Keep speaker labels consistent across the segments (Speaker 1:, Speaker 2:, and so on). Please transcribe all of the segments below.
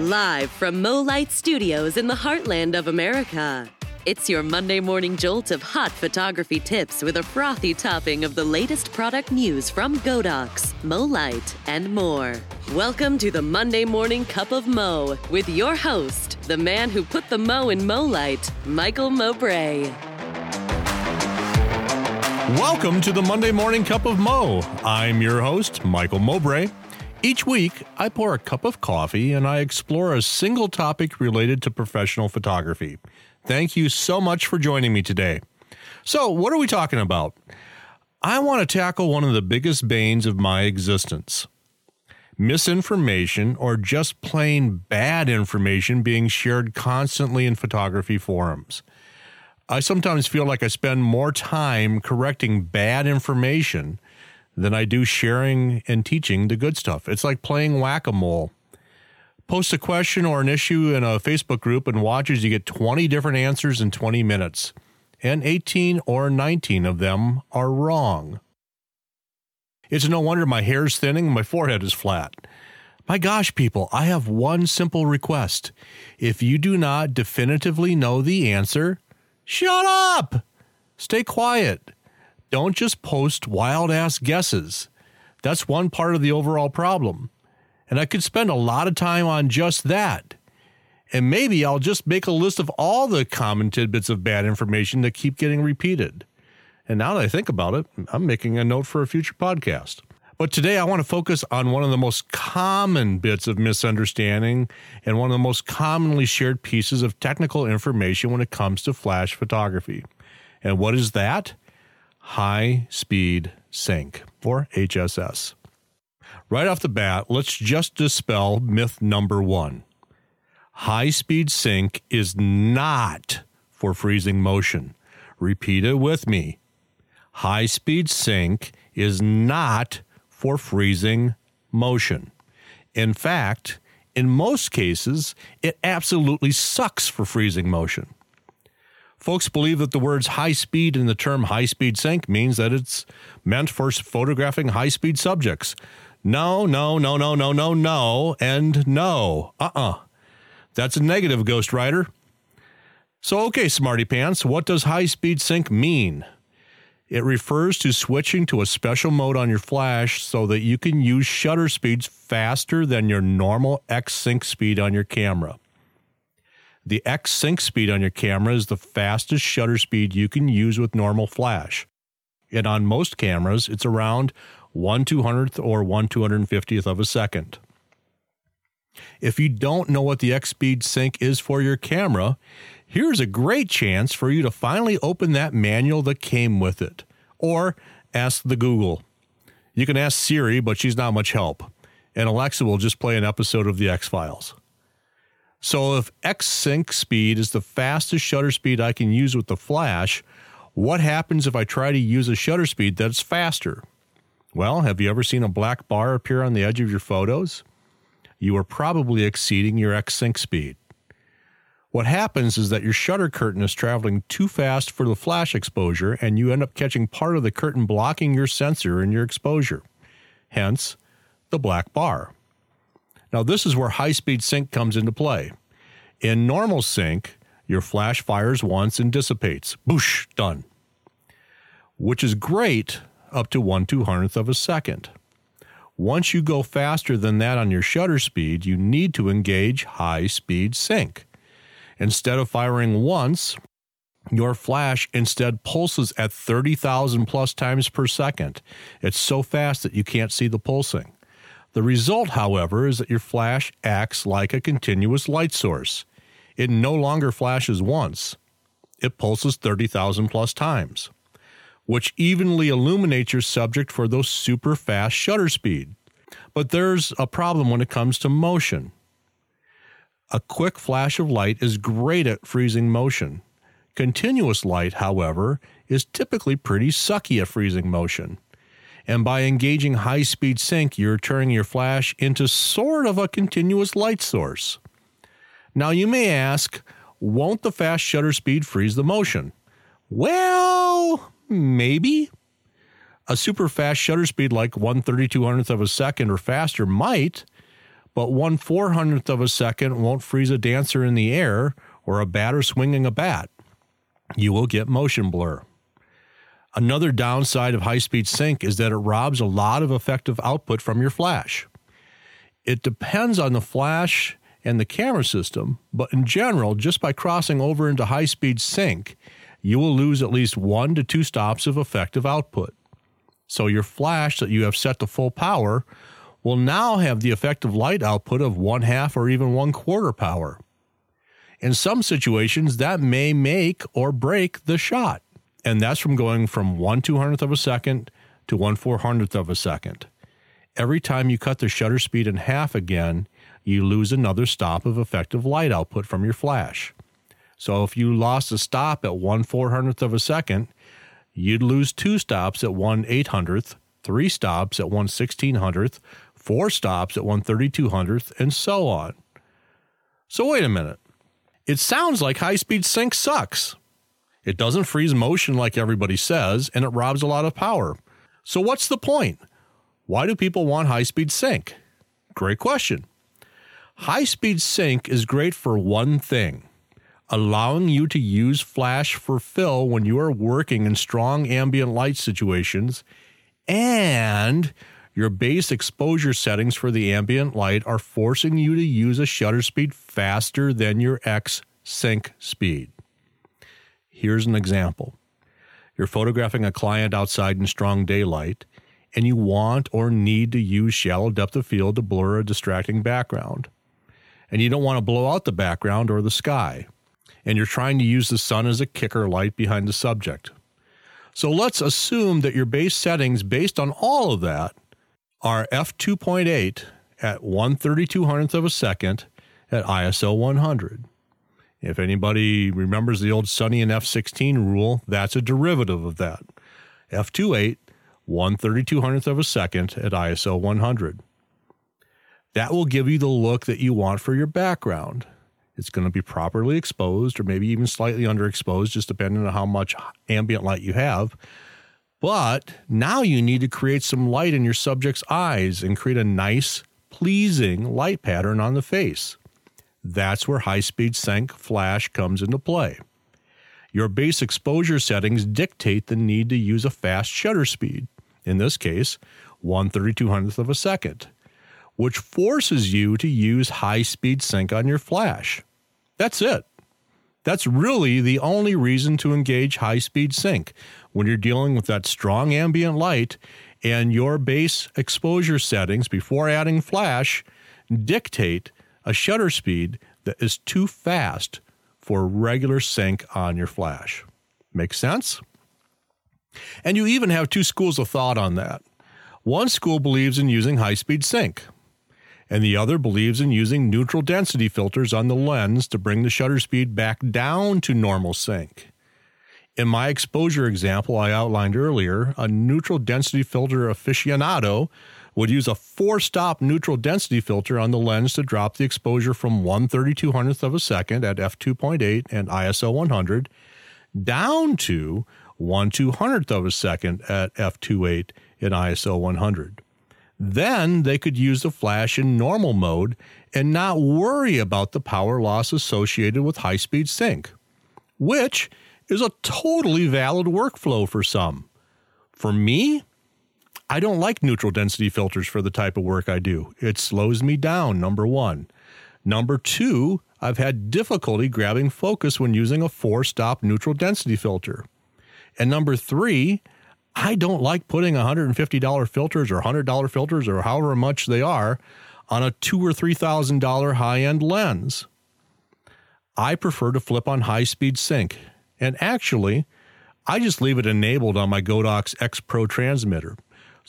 Speaker 1: Live from MoLight Studios in the heartland of America. It's your Monday morning jolt of hot photography tips with a frothy topping of the latest product news from Godox, MoLight, and more. Welcome to the Monday Morning Cup of Mo with your host, the man who put the Mo in MoLight, Michael Mowbray.
Speaker 2: Welcome to the Monday Morning Cup of Mo. I'm your host, Michael Mowbray. Each week, I pour a cup of coffee and I explore a single topic related to professional photography. Thank you so much for joining me today. So, what are we talking about? I want to tackle one of the biggest banes of my existence misinformation or just plain bad information being shared constantly in photography forums. I sometimes feel like I spend more time correcting bad information than I do sharing and teaching the good stuff. It's like playing whack a mole. Post a question or an issue in a Facebook group and watch as you get 20 different answers in 20 minutes, and 18 or 19 of them are wrong. It's no wonder my hair's thinning and my forehead is flat. My gosh, people, I have one simple request. If you do not definitively know the answer, shut up! Stay quiet. Don't just post wild ass guesses. That's one part of the overall problem. And I could spend a lot of time on just that. And maybe I'll just make a list of all the common tidbits of bad information that keep getting repeated. And now that I think about it, I'm making a note for a future podcast. But today I want to focus on one of the most common bits of misunderstanding and one of the most commonly shared pieces of technical information when it comes to flash photography. And what is that? High speed sync, or HSS. Right off the bat, let's just dispel myth number one. High speed sync is not for freezing motion. Repeat it with me. High speed sync is not for freezing motion. In fact, in most cases, it absolutely sucks for freezing motion. Folks believe that the words high speed in the term high speed sync means that it's meant for photographing high speed subjects. No, no, no, no, no, no, no, and no. Uh uh-uh. uh. That's a negative, Ghost Rider. So, okay, Smarty Pants, what does high speed sync mean? It refers to switching to a special mode on your flash so that you can use shutter speeds faster than your normal X sync speed on your camera. The X sync speed on your camera is the fastest shutter speed you can use with normal flash. And on most cameras, it's around 1 200th or 1 250th of a second. If you don't know what the X speed sync is for your camera, here's a great chance for you to finally open that manual that came with it. Or ask the Google. You can ask Siri, but she's not much help. And Alexa will just play an episode of The X Files. So if X sync speed is the fastest shutter speed I can use with the flash, what happens if I try to use a shutter speed that's faster? Well, have you ever seen a black bar appear on the edge of your photos? You are probably exceeding your X sync speed. What happens is that your shutter curtain is traveling too fast for the flash exposure, and you end up catching part of the curtain blocking your sensor and your exposure. Hence, the black bar. Now, this is where high speed sync comes into play. In normal sync, your flash fires once and dissipates. Boosh, done. Which is great up to 1 200th of a second. Once you go faster than that on your shutter speed, you need to engage high speed sync. Instead of firing once, your flash instead pulses at 30,000 plus times per second. It's so fast that you can't see the pulsing. The result, however, is that your flash acts like a continuous light source. It no longer flashes once, it pulses 30,000 plus times, which evenly illuminates your subject for those super fast shutter speed. But there's a problem when it comes to motion. A quick flash of light is great at freezing motion. Continuous light, however, is typically pretty sucky at freezing motion. And by engaging high speed sync, you're turning your flash into sort of a continuous light source. Now, you may ask, won't the fast shutter speed freeze the motion? Well, maybe. A super fast shutter speed like 1 3200th of a second or faster might, but one four hundredth of a second won't freeze a dancer in the air or a batter swinging a bat. You will get motion blur. Another downside of high speed sync is that it robs a lot of effective output from your flash. It depends on the flash and the camera system, but in general, just by crossing over into high speed sync, you will lose at least one to two stops of effective output. So your flash that you have set to full power will now have the effective light output of one half or even one quarter power. In some situations, that may make or break the shot and that's from going from one two hundredth of a second to one four hundredth of a second. Every time you cut the shutter speed in half again, you lose another stop of effective light output from your flash. So if you lost a stop at one four hundredth of a second, you'd lose two stops at one eight hundredth, three stops at one sixteen hundredth, four stops at one thirty two hundredth, and so on. So wait a minute. It sounds like high speed sync sucks. It doesn't freeze motion like everybody says, and it robs a lot of power. So, what's the point? Why do people want high speed sync? Great question. High speed sync is great for one thing allowing you to use flash for fill when you are working in strong ambient light situations, and your base exposure settings for the ambient light are forcing you to use a shutter speed faster than your X sync speed. Here's an example you're photographing a client outside in strong daylight, and you want or need to use shallow depth of field to blur a distracting background. And you don't want to blow out the background or the sky. And you're trying to use the sun as a kicker light behind the subject. So let's assume that your base settings, based on all of that, are f2.8 at 1 3200th of a second at ISO 100. If anybody remembers the old Sunny and F16 rule, that's a derivative of that. F28, 1 3200th of a second at ISO 100. That will give you the look that you want for your background. It's going to be properly exposed or maybe even slightly underexposed, just depending on how much ambient light you have. But now you need to create some light in your subject's eyes and create a nice, pleasing light pattern on the face. That's where high speed sync flash comes into play. Your base exposure settings dictate the need to use a fast shutter speed, in this case, 1 3200th of a second, which forces you to use high speed sync on your flash. That's it. That's really the only reason to engage high speed sync when you're dealing with that strong ambient light and your base exposure settings before adding flash dictate a shutter speed that is too fast for regular sync on your flash. Make sense? And you even have two schools of thought on that. One school believes in using high speed sync, and the other believes in using neutral density filters on the lens to bring the shutter speed back down to normal sync. In my exposure example I outlined earlier, a neutral density filter aficionado would use a four stop neutral density filter on the lens to drop the exposure from 1 3200th of a second at f2.8 and ISO 100 down to 1 200th of a second at f2.8 and ISO 100. Then they could use the flash in normal mode and not worry about the power loss associated with high speed sync, which is a totally valid workflow for some. For me, I don't like neutral density filters for the type of work I do. It slows me down, number one. Number two, I've had difficulty grabbing focus when using a four stop neutral density filter. And number three, I don't like putting $150 filters or $100 filters or however much they are on a two or $3,000 high end lens. I prefer to flip on high speed sync. And actually, I just leave it enabled on my Godox X Pro transmitter.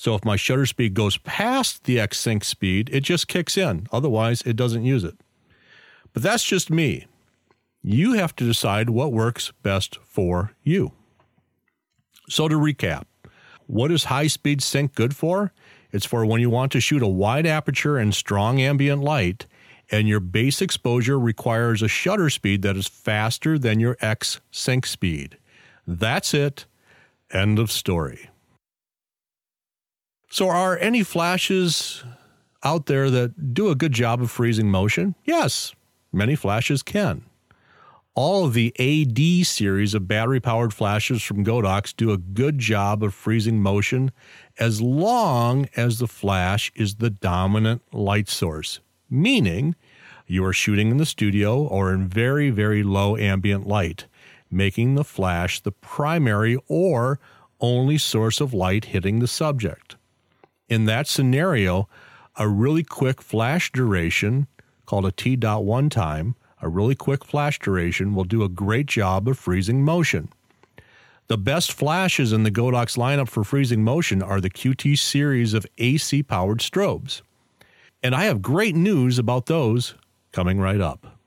Speaker 2: So if my shutter speed goes past the X sync speed, it just kicks in. Otherwise, it doesn't use it. But that's just me. You have to decide what works best for you. So to recap, what is high speed sync good for? It's for when you want to shoot a wide aperture and strong ambient light, and your base exposure requires a shutter speed that is faster than your X sync speed. That's it. End of story. So, are any flashes out there that do a good job of freezing motion? Yes, many flashes can. All of the AD series of battery powered flashes from Godox do a good job of freezing motion as long as the flash is the dominant light source, meaning you are shooting in the studio or in very, very low ambient light, making the flash the primary or only source of light hitting the subject. In that scenario, a really quick flash duration called a T dot one time a really quick flash duration will do a great job of freezing motion. The best flashes in the Godox lineup for freezing motion are the QT series of AC powered strobes. And I have great news about those coming right up.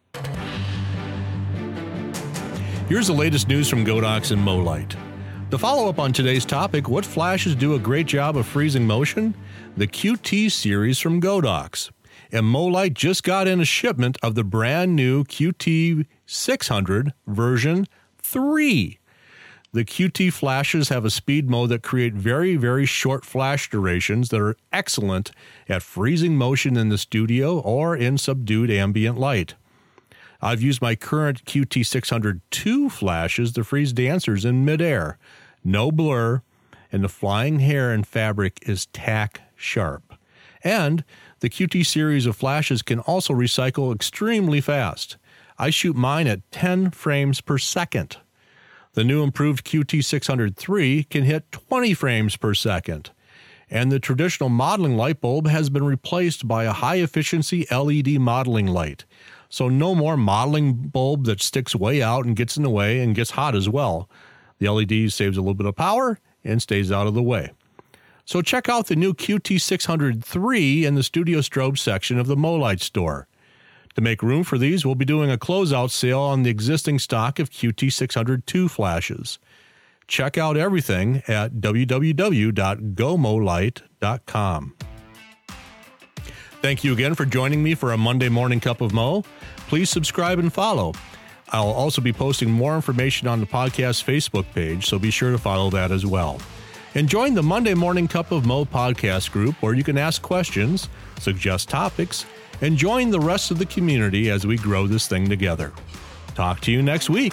Speaker 2: Here's the latest news from Godox and MoLight. To follow up on today's topic, what flashes do a great job of freezing motion? The QT series from Godox and MoLight just got in a shipment of the brand new QT 600 version 3. The QT flashes have a speed mode that create very, very short flash durations that are excellent at freezing motion in the studio or in subdued ambient light. I've used my current QT 602 flashes to freeze dancers in midair. No blur, and the flying hair and fabric is tack sharp. And the QT series of flashes can also recycle extremely fast. I shoot mine at 10 frames per second. The new improved QT603 can hit 20 frames per second. And the traditional modeling light bulb has been replaced by a high efficiency LED modeling light. So, no more modeling bulb that sticks way out and gets in the way and gets hot as well. The LED saves a little bit of power and stays out of the way. So check out the new QT603 in the Studio Strobe section of the MoLight store. To make room for these, we'll be doing a closeout sale on the existing stock of QT602 flashes. Check out everything at www.gomolight.com. Thank you again for joining me for a Monday morning cup of Mo. Please subscribe and follow. I'll also be posting more information on the podcast Facebook page, so be sure to follow that as well and join the Monday Morning Cup of Mo podcast group where you can ask questions, suggest topics, and join the rest of the community as we grow this thing together. Talk to you next week.